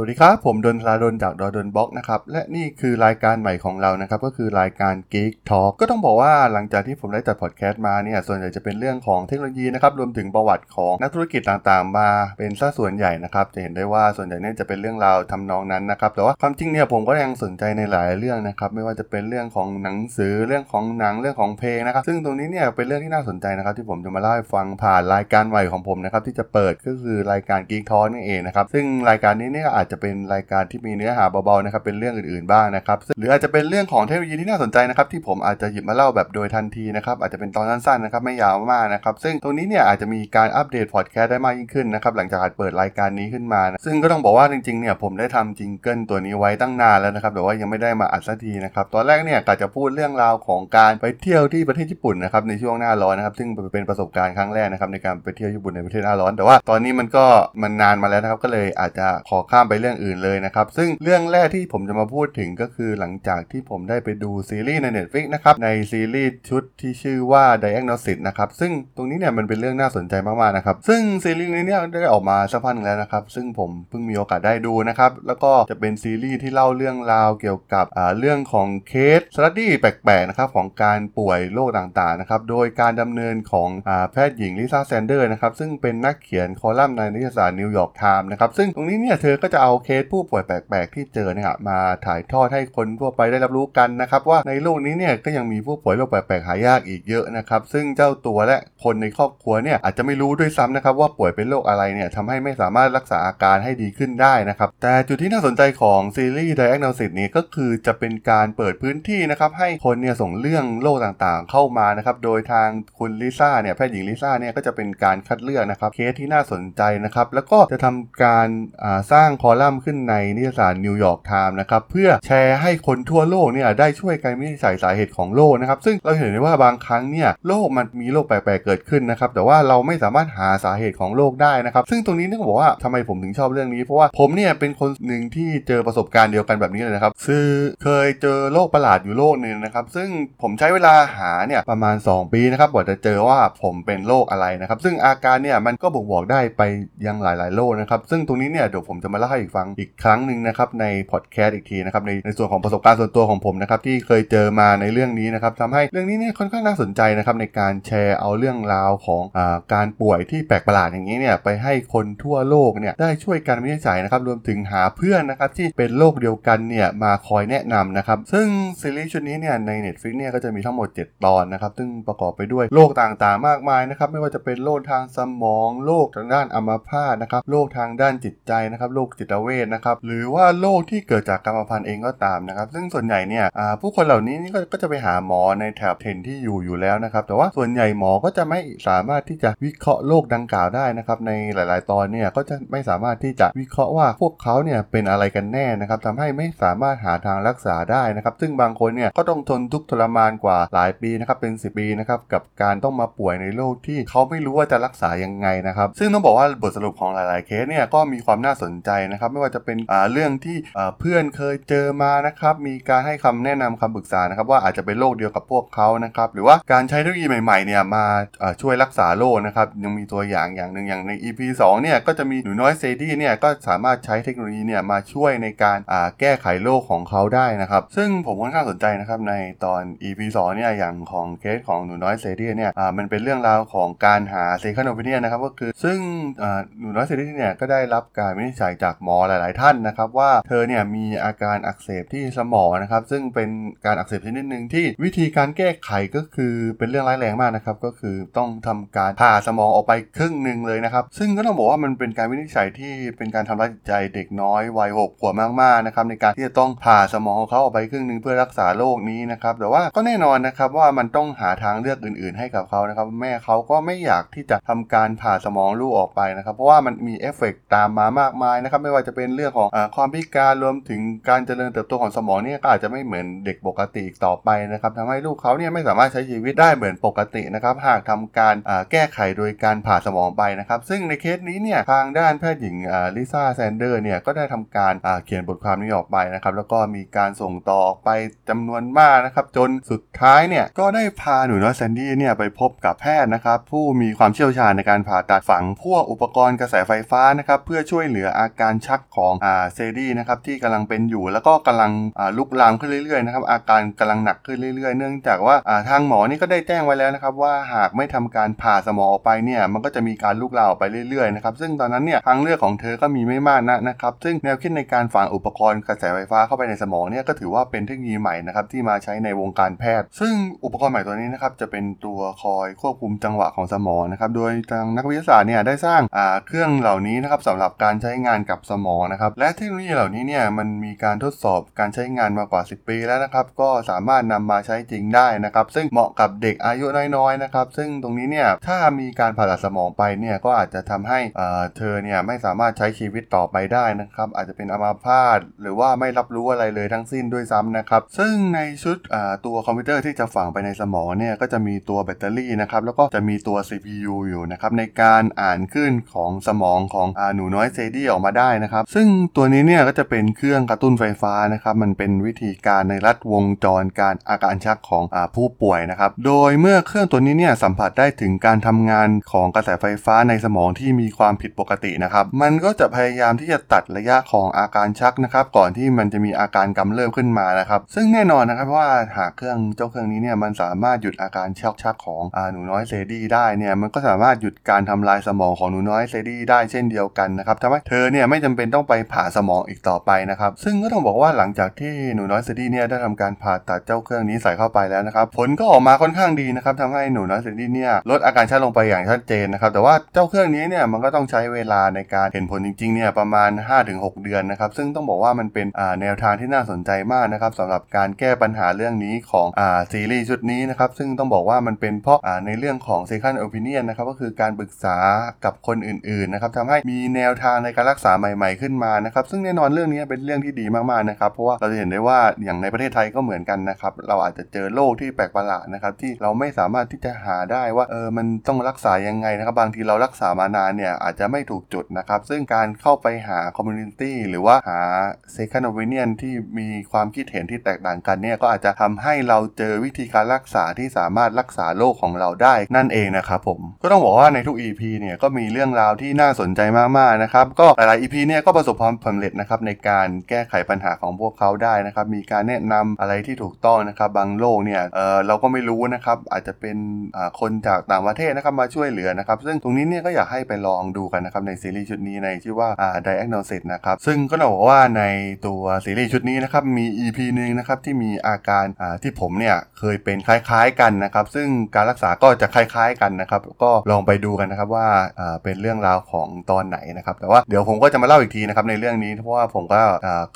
สวัสดีครับ ผมดนทราดนจากดอดนบล็อกนะครับ และนี่คือรายการใหม่ของเรานะครับ ก็คือรายการ Geek Talk ก็ต้องบอกว่าหลังจากที่ผมได้จัดพอดแคสต์มาเนี่ยส่วนใหญ่จะเป็นเรื่องของเทคโนโลยีนะครับ รวมถึงประวัติของนักธุรกิจต่างๆ มาเป็นสัดส่วนใหญ่นะครับ จะเห็นได้ว่าส่วนใหญ่เนี่ยจะเป็นเรื่องราวทำนองนั้นนะครับ แต่ว่าความจริงเนี่ยผมก็ยังสนใจในหลายเรื่องนะครับ ไม่ว่าจะเป็นเรื่องของหนังสือเรื่องของหนังเรื่องของเพลงนะครับ ซึ่งตรงนี้เนี่ยเป็นเรื่องที่น่าสนใจนะครับ ที่ผมจะมาเล่าให้ฟังผ่านรายการใหม่ของผมนะครับที่จะเปิดก็คือรายการ Geek Talk นั่นเองนะครับซึ่งรายการนี้เนี่ยอาจจะเป็นรายการที่มีเนื้อหาเบาๆนะครับเป็นเรื่องอื่นๆบ้างนะครับหรืออาจจะเป็นเรื่องของเทคโนโลยีที่น่าสนใจนะครับที่ผมอาจจะหยิบมาเล่าแบบโดยทันทีนะครับอาจจะเป็นตอนสั้นๆนะครับไม่ยาวมากนะครับซึ่งตรงนี้เนี่ยอาจจะมีการอัปเดตพอดแคสต์ได้มากยิ่งขึ้นนะครับหลังจากเปิดรายการนี้ขึ้นมานะซึ่งก็ต้องบอกว่าจริงๆเนี่ยผมได้ทำ jingle ตัวนี้ไว้ตั้งนานแล้วนะครับแต่ว่ายังไม่ได้มาอัดสักทีนะครับตอนแรกเนี่ยกะจะพูดเรื่องราวของการไปเที่ยวที่ประเทศญี่ปุ่นนะครับในช่วงหน้าร้อนนะครับซึ่งเป็นประสบการณ์ครั้งแรกนะครับในการไปเที่ยวญี่ปุ่นในประเทศหน้าร้อน แต่ว่าตอนนี้มันก็มันนานมาแล้วนะครับก็เลยอาจจะขอข้ามไปเรื่องอื่นเลยนะครับ ซึ่งเรื่องแรกที่ผมจะมาพูดถึงก็คือหลังจากที่ผมได้ไปดูซีรีส์ใน Netflix นะครับ ในซีรีส์ชุดที่ชื่อว่า Diagnosis นะครับ ซึ่งตรงนี้เนี่ยมันเป็นเรื่องน่าสนใจมากๆนะครับ ซึ่งซีรีส์นี้เนี่ยได้ออกมาสักพักหนึงแล้วนะครับ ซึ่งผมเพิ่งมีโอกาสได้ดูนะครับ แล้วก็จะเป็นซีรีส์ที่เล่าเรื่องราวเกี่ยวกับเรื่องของ case study แปลกๆนะครับของการป่วยโรคต่างๆนะครับ โดยการดำเนินของแพทย์หญิงลิซ่าแซนเดอร์นะครับ ซึ่งเป็นนักเขียนคอลัมน์ในนิตยสารนิวยอร์กไทม์นะครับ ซึ่งตรงนี้เนี่ยเธอก็จะเอาเคสผู้ป่วยแปลกๆ ที่เจอเนี่ยมาถ่ายทอดให้คนทั่วไปได้รับรู้กันนะครับ ว่าในโลกนี้เนี่ยก็ยังมีผู้ป่วยโรคแปลกๆหายากอีกเยอะนะครับ ซึ่งเจ้าตัวและคนในครอบครัวเนี่ยอาจจะไม่รู้ด้วยซ้ำนะครับว่าป่วยเป็นโรคอะไรเนี่ยทำให้ไม่สามารถรักษาอาการให้ดีขึ้นได้นะครับแต่จุดที่น่าสนใจของซีรีส์ Diagnosis นี้ก็คือจะเป็นการเปิดพื้นที่นะครับให้คนเนี่ยส่งเรื่องโรคต่างๆ เข้ามานะครับโดยทางคุณลิซ่าเนี่ยแพทย์หญิงลิซ่าเนี่ยก็จะเป็นการคัดเลือกนะครับเคสที่น่าสนใจนะครับแล้วก็จะทำการสร้างคอลัมน์ขึ้นในนิตยสารนิวยอร์กไทม์นะครับเพื่อแชร์ให้คนทั่วโลกเนี่ยได้ช่วยกันวินิจฉัยสาเหตุของโรคนะครับซึ่งเราเห็นได้ว่าบางครั้งเนี่ยโรคมันมีโรคแปลกๆเกิดขึ้นนะครับแต่ว่าเราไม่สามารถหาสาเหตุของโรคได้นะครับซึ่งตรงนี้ต้องบอกว่าทำไมผมถึงชอบเรื่องนี้ เพราะว่าผมเนี่ยเป็นคนหนึ่งที่เจอประสบการณ์เดียวกันแบบนี้เลยนะครับคือเคยเจอโรคประหลาดอยู่โรคหนึ่งนะครับซึ่งผมใช้เวลาหาเนี่ยประมาณ 2 ปีนะครับกว่าจะเจอว่าผมเป็นโรคอะไรนะครับซึ่งอาการเนี่ยมันก็บ่งบอกได้ไปยังหลาย ๆโรคนะครับซึ่งตรงนี้เนี่ยเดี๋ยวผมจะมาเล่าให้อีกฟังอีกครั้งหนึ่งนะครับในพอดแคสต์อีกทีนะครับในในส่วนของประสบการณ์ส่วนตัวของผมนะครับที่เคยเจอมาในเรื่องนี้นะครับทำให้เรื่องนี้เนี่ยค่อนข้างน่าสนใจนะครับในการแชร์เอาเรื่องราวของอาการป่วยที่แปลกประหลาดอย่างนี้เนี่ยไปให้คนทั่วโลกเนี่ยได้ช่วยกันวินิจฉัยนะครับรวมถึงหาเพื่อนนะครับที่เป็นโรคเดียวกันเนี่ยมาคอยแนะนำนะครับซึ่งซีรีส์ชุดนี้เนี่ยใน Netflix เนี่ยก็จะมีทั้งหมด 7 ตอนนะครับซึ่งประกอบไปด้วยโรคต่างๆ มากมายนะครับไม่ว่าจะเป็นโรคทางสมองโรคทางด้านอัมพาตนะครับโรคทางด้านจิตใจนะครับโรคจิตเวชนะครับหรือว่าโรคที่เกิดจากกรรมพันธุ์เองก็ตามนะครับ ซึ่งส่วนใหญ่เนี่ยผู้คนเหล่านี้นี่ก็ก็จะไปหาหมอในแถบเทนที่อยู่อยู่แล้วนะครับ แต่ว่าส่วนใหญ่หมอก็จะไม่สามารถที่จะวิเคราะห์โรคดังกล่าวได้นะครับในหลาย ๆ ตอนเนี่ยก็จะไม่สามารถที่จะวิเคราะห์ว่าพวกเขาเนี่ยเป็นอะไรกันแน่นะครับทำให้ไม่สามารถหาทางรักษาได้นะครับ ซึ่งบางคนเนี่ยก็ต้องทนทุกข์ทรมานกว่าหลายปีนะครับเป็น 10 ปีนะครับกับการต้องมาป่วยในโรคที่เขาไม่รู้ว่าจะรักษายังไงนะครับ ซึ่งต้องบอกว่าบทสรุปของหลาย ๆ เคสเนี่ยก็มีความน่าสนใจนะครับไม่ว่าจะเป็นเรื่องที่เพื่อนเคยเจอมานะครับมีการให้คำแนะนำคำปรึกษานะครับว่าอาจจะเป็นโรคเดียวกับพวกเขานะครับหรือว่าการใช้เทคโนโลยีใหม่ๆเนี่ยมาช่วยรักษาโรคนะครับยังมีตัวอย่างอย่างหนึ่งอย่างใน EP 2เนี่ยก็จะมีหนูน้อยเซดี้เนี่ยก็สามารถใช้เทคโนโลยีเนี่ยมาช่วยในการแก้ไขโรคของเขาได้นะครับ ซึ่งผมค่อนข้างสนใจนะครับในตอน EP 2เนี่ยอย่างของเคสของหนูน้อยเซดี้เนี่ยอ่ามันเป็นเรื่องราวของการหาเซคันโอ p ิเนียนะครับก็คือซึ่งหนูน้อยเซดี้เนี่ยก็ได้รับการวินิจฉัยจากหมอหลาย ๆ ท่านนะครับว่าเธอเนี่ยมีอาการอักเสบที่สมองนะครับซึ่งเป็นการอักเสบชนิดหนึ่งที่วิธีการแก้ไขก็คือเป็นเรื่องร้ายแรงมากนะครับก็คือต้องทำการผ่าสมองออกไปครึ่งหนึ่งเลยนะครับซึ่งก็ต้องบอกว่ามันเป็นการวินิจฉัยที่เป็นการทำร้ายจิตใจเด็กน้อยวัยหกขวบมาก ๆ นะครับในการที่จะต้องผ่าสมองของเขาออกไปครึ่งหนึ่งเพื่อรักษาโรคนี้นะครับแต่ว่าก็แน่นอนนะครับว่ามันต้องหาทางเลือกอื่น ๆ ให้กับเขานะครับแม่เขาก็ไม่อยากที่จะทำการผ่าสมองลูกออกไปนะครับเพราะว่ามันมีเอฟเฟกตามมามากมายนะครับไม่ไม่ว่าจะเป็นเรื่องของความพิการรวมถึงการเจริญเติบโตของสมองเนี่ยก็อาจจะไม่เหมือนเด็กปกติอีกต่อไปนะครับทำให้ลูกเขาเนี่ยไม่สามารถใช้ชีวิตได้เหมือนปกตินะครับหากทำการแก้ไขโดยการผ่าสมองไปนะครับซึ่งในเคสนี้เนี่ยทางด้านแพทย์หญิงลิซ่าแซนเดอร์เนี่ยก็ได้ทำการเขียนบทความนี้ออกไปนะครับแล้วก็มีการส่งต่อออกไปจำนวนมากนะครับจนสุดท้ายเนี่ยก็ได้พาหนูน้อยเซดี้เนี่ยไปพบกับแพทย์นะครับผู้มีความเชี่ยวชาญในการผ่าตัดฝังพวกอุปกรณ์กระแสไฟฟ้านะครับเพื่อช่วยเหลืออาการชักของอ่าเซดี้นะครับที่กำลังเป็นอยู่ แล้วก็กำลังอ่าลุกลามขึ้นเรื่อยๆนะครับอาการกำลังหนักขึ้นเรื่อยๆ เนื่องจากว่าอ่าทางหมอนี่ก็ได้แจ้งไว้แล้วนะครับว่าหากไม่ทำการผ่าสมองออกไปเนี่ยมันก็จะมีการลุกลามออกไปเรื่อยๆนะครับซึ่งตอนนั้นเนี่ยทางเลือกของเธอก็มีไม่มากนะนะครับซึ่งแนวคิดในการฝังอุปกรณ์กระแสไฟฟ้าเข้าไปในสมองเนี่ยก็ถือว่าเป็นเทคโนโลยีใหม่นะครับที่มาใช้ในวงการแพทย์ ซึ่งอุปกรณ์ใหม่ตัวนี้นะครับจะเป็นตัวคอยควบคุมจังหวะของสมองนะครับโดยทางนักวิทยาศาสตร์เนี่ยได้สร้างเครื่องเหล่านี้นะครับสำหรับการใช้งานกับสมองนะครับ และเทคโนโลยีเหล่านี้เนี่ยมันมีการทดสอบการใช้งานมากว่า 10 ปีแล้วนะครับ ก็สามารถนำมาใช้จริงได้นะครับ ซึ่งเหมาะกับเด็กอายุน้อยๆนะครับ ซึ่งตรงนี้เนี่ยถ้ามีการผ่าตัดสมองไปเนี่ยก็อาจจะทำให้อ่าเธอเนี่ยไม่สามารถใช้ชีวิตต่อไปได้นะครับ อาจจะเป็นอัมพาตหรือว่าไม่รับรู้อะไรเลยทั้งสิ้นด้วยซ้ำนะครับ ซึ่งในชุดอ่าตัวคอมพิวเตอร์ที่จะฝังไปในสมองเนี่ยก็จะมีตัวแบตเตอรี่นะครับแล้วก็จะมีตัว CPU อยู่นะครับในการอ่านคลื่นของสมองของอหนูน้อยเซดี้ออกมาได้นะครับ ซึ่งตัวนี้เนี่ยก็จะเป็นเครื่องกระตุ้นไฟฟ้านะครับ มันเป็นวิธีการในการลัดวงจรการอาการชักของอผู้ป่วยนะครับ โดยเมื่อเครื่องตัวนี้เนี่ยสัมผัสได้ถึงการทำงานของกระแสไฟฟ้าในสมองที่มีความผิดปกตินะครับ มันก็จะพยายามที่จะตัดระยะของอาการชักนะครับ ก่อนที่มันจะมีอาการกำเริบขึ้นมานะครับ ซึ่งแน่นอนนะครับว่าหากเครื่องเจ้าเครื่องนี้เนี่ยมันสามารถหยุดอาการชักชักของอหนูน้อยเซดี้ได้เนี่ยมันก็สามารถหยุดการทำลายสมองของหนูน้อยเซดี้ได้เช่นเดียวกันนะครับทำให้เธอเนี่ยไม่จำเป็นต้องไปผ่าสมองอีกต่อไปนะครับ ซึ่งก็ต้องบอกว่าหลังจากที่หนูน้อยเซดี้เนี่ยได้ทำการผ่าตัดเจ้าเครื่องนี้ใส่เข้าไปแล้วนะครับ ผลก็ออกมาค่อนข้างดีนะครับทำให้หนูน้อยเซดี้เนี่ยลดอาการชักลงไปอย่างชัดเจนนะครับ แต่ว่าเจ้าเครื่องนี้เนี่ยมันก็ต้องใช้เวลาในการเห็นผลจริงๆเนี่ยประมาณ 5-6 เดือนนะครับ ซึ่งต้องบอกว่ามันเป็นแนวทางที่น่าสนใจมากนะครับสำหรับการแก้ปัญหาเรื่องนี้ของอซีรีส์ชุดนี้นะครับซึ่งต้องบอกว่ามันเป็นเพราะาในเรื่องของ second opinion นะครับก็คือการปรึกษากับคนอื่นๆนะครับทำให้มีแนวทางในการรักษาใหม่ๆขึ้นมานะครับซึ่งแน่นอนเรื่องนี้เป็นเรื่องที่ดีมากๆนะครับเพราะว่าเราจะเห็นได้ว่าอย่างในประเทศไทยก็เหมือนกันนะครับเราอาจจะเจอโรคที่แปลกประหลาดนะครับที่เราไม่สามารถที่จะหาได้ว่าเออมันต้องรักษายังไงนะครับบางทีเรารักษามานานเนี่ยอาจจะไม่ถูกจุดนะครับซึ่งการเข้าไปหา community หรือว่าหา second opinion ที่มีความคิดเห็นที่แตกต่างกันเนี่ยก็อาจจะทำให้เราเจอวิธีการรักษาที่สามารถรักษาโรคของเราได้นั่นเองนะครับผมก็ต้องบอกว่าในทุก EP เนี่ยก็มีเรื่องราวที่น่าสนใจมากๆนะครับก็หลายๆ EP เนี่ยก็ประสบความสำเร็จนะครับในการแก้ไขปัญหาของพวกเขาได้นะครับ มีการแนะนำอะไรที่ถูกต้องนะครับบางโรคเนี่ยเออเราก็ไม่รู้นะครับอาจจะเป็นคนจากต่างประเทศนะครับมาช่วยเหลือนะครับ ซึ่งตรงนี้เนี่ยก็อยากให้ไปลองดูกันนะครับในซีรีส์ชุดนี้ในชื่อว่าอ่า Diagnosis นะครับซึ่งก็ต้องบอกว่าในตัวซีรีส์ชุดนี้นะครับมี EP หนึ่งนะครับที่มีอาการอ่าที่ผมเนี่ยเคยเป็นคล้ายๆกันนะครับ ซึ่งการรักษาก็จะคล้ายๆกันนะครับ ก็ลองไปดูกันนะครับว่าอ่าเป็นเรื่องราวของตอนไหนนะครับ แต่ว่าเดี๋ยวผมก็จะมาเล่าอีกทีนะครับในเรื่องนี้เพราะว่าผมก็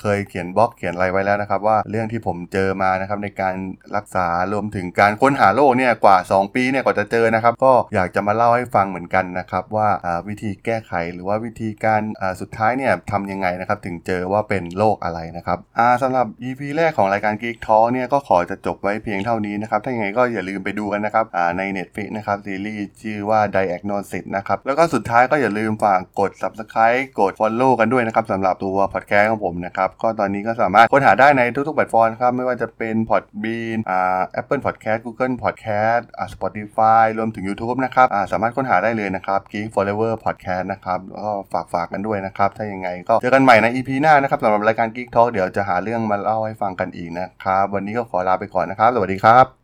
เคยเขียนบล็อกเขียนอะไรไว้แล้วนะครับว่าเรื่องที่ผมเจอมานะครับในการรักษารวมถึงการค้นหาโรคเนี่ยกว่า 2 ปีเนี่ยกว่าจะเจอนะครับ ก็อยากจะมาเล่าให้ฟังเหมือนกันนะครับว่าวิธีแก้ไขหรือว่าวิธีการสุดท้ายเนี่ยทำยังไงนะครับถึงเจอว่าเป็นโรคอะไรนะครับอ่าสำหรับ EP แรกของรายการ Geek Talk เนี่ยก็ขอจะจบไว้เพียงเท่านี้นะครับถ้าอย่างไรก็อย่าลืมไปดูกันนะครับใน Netflix นะครับซีรีส์ชื่อว่า Diagnosis นะครับแล้วก็สุดท้ายก็อย่าลืมฝากกด Subscribe กด Follow กันด้วยนะครับสำหรับตัว Podcast ของผมนะครับก็ตอนนี้ก็สามารถค้นหาได้ในทุกๆแพลตฟอร์มครับไม่ว่าจะเป็น Podbean อ่า Apple Podcast Google Podcast อ่า Spotify รวมถึง YouTube นะครับอ่าสามารถค้นหาได้เลยนะครับ Geek Forever Podcast นะครับแล้วก็ฝากฝากกันด้วยนะครับถ้ายังไงก็เจอกันใหม่ใน EP หน้านะครับสำหรับรายการ Geek Talk เดี๋ยวจะหาเรื่องมาเล่าให้ฟังกันอีกนะครับวันนี้ก็ขอลาไปก่อนนะครับ สวัสดีครับ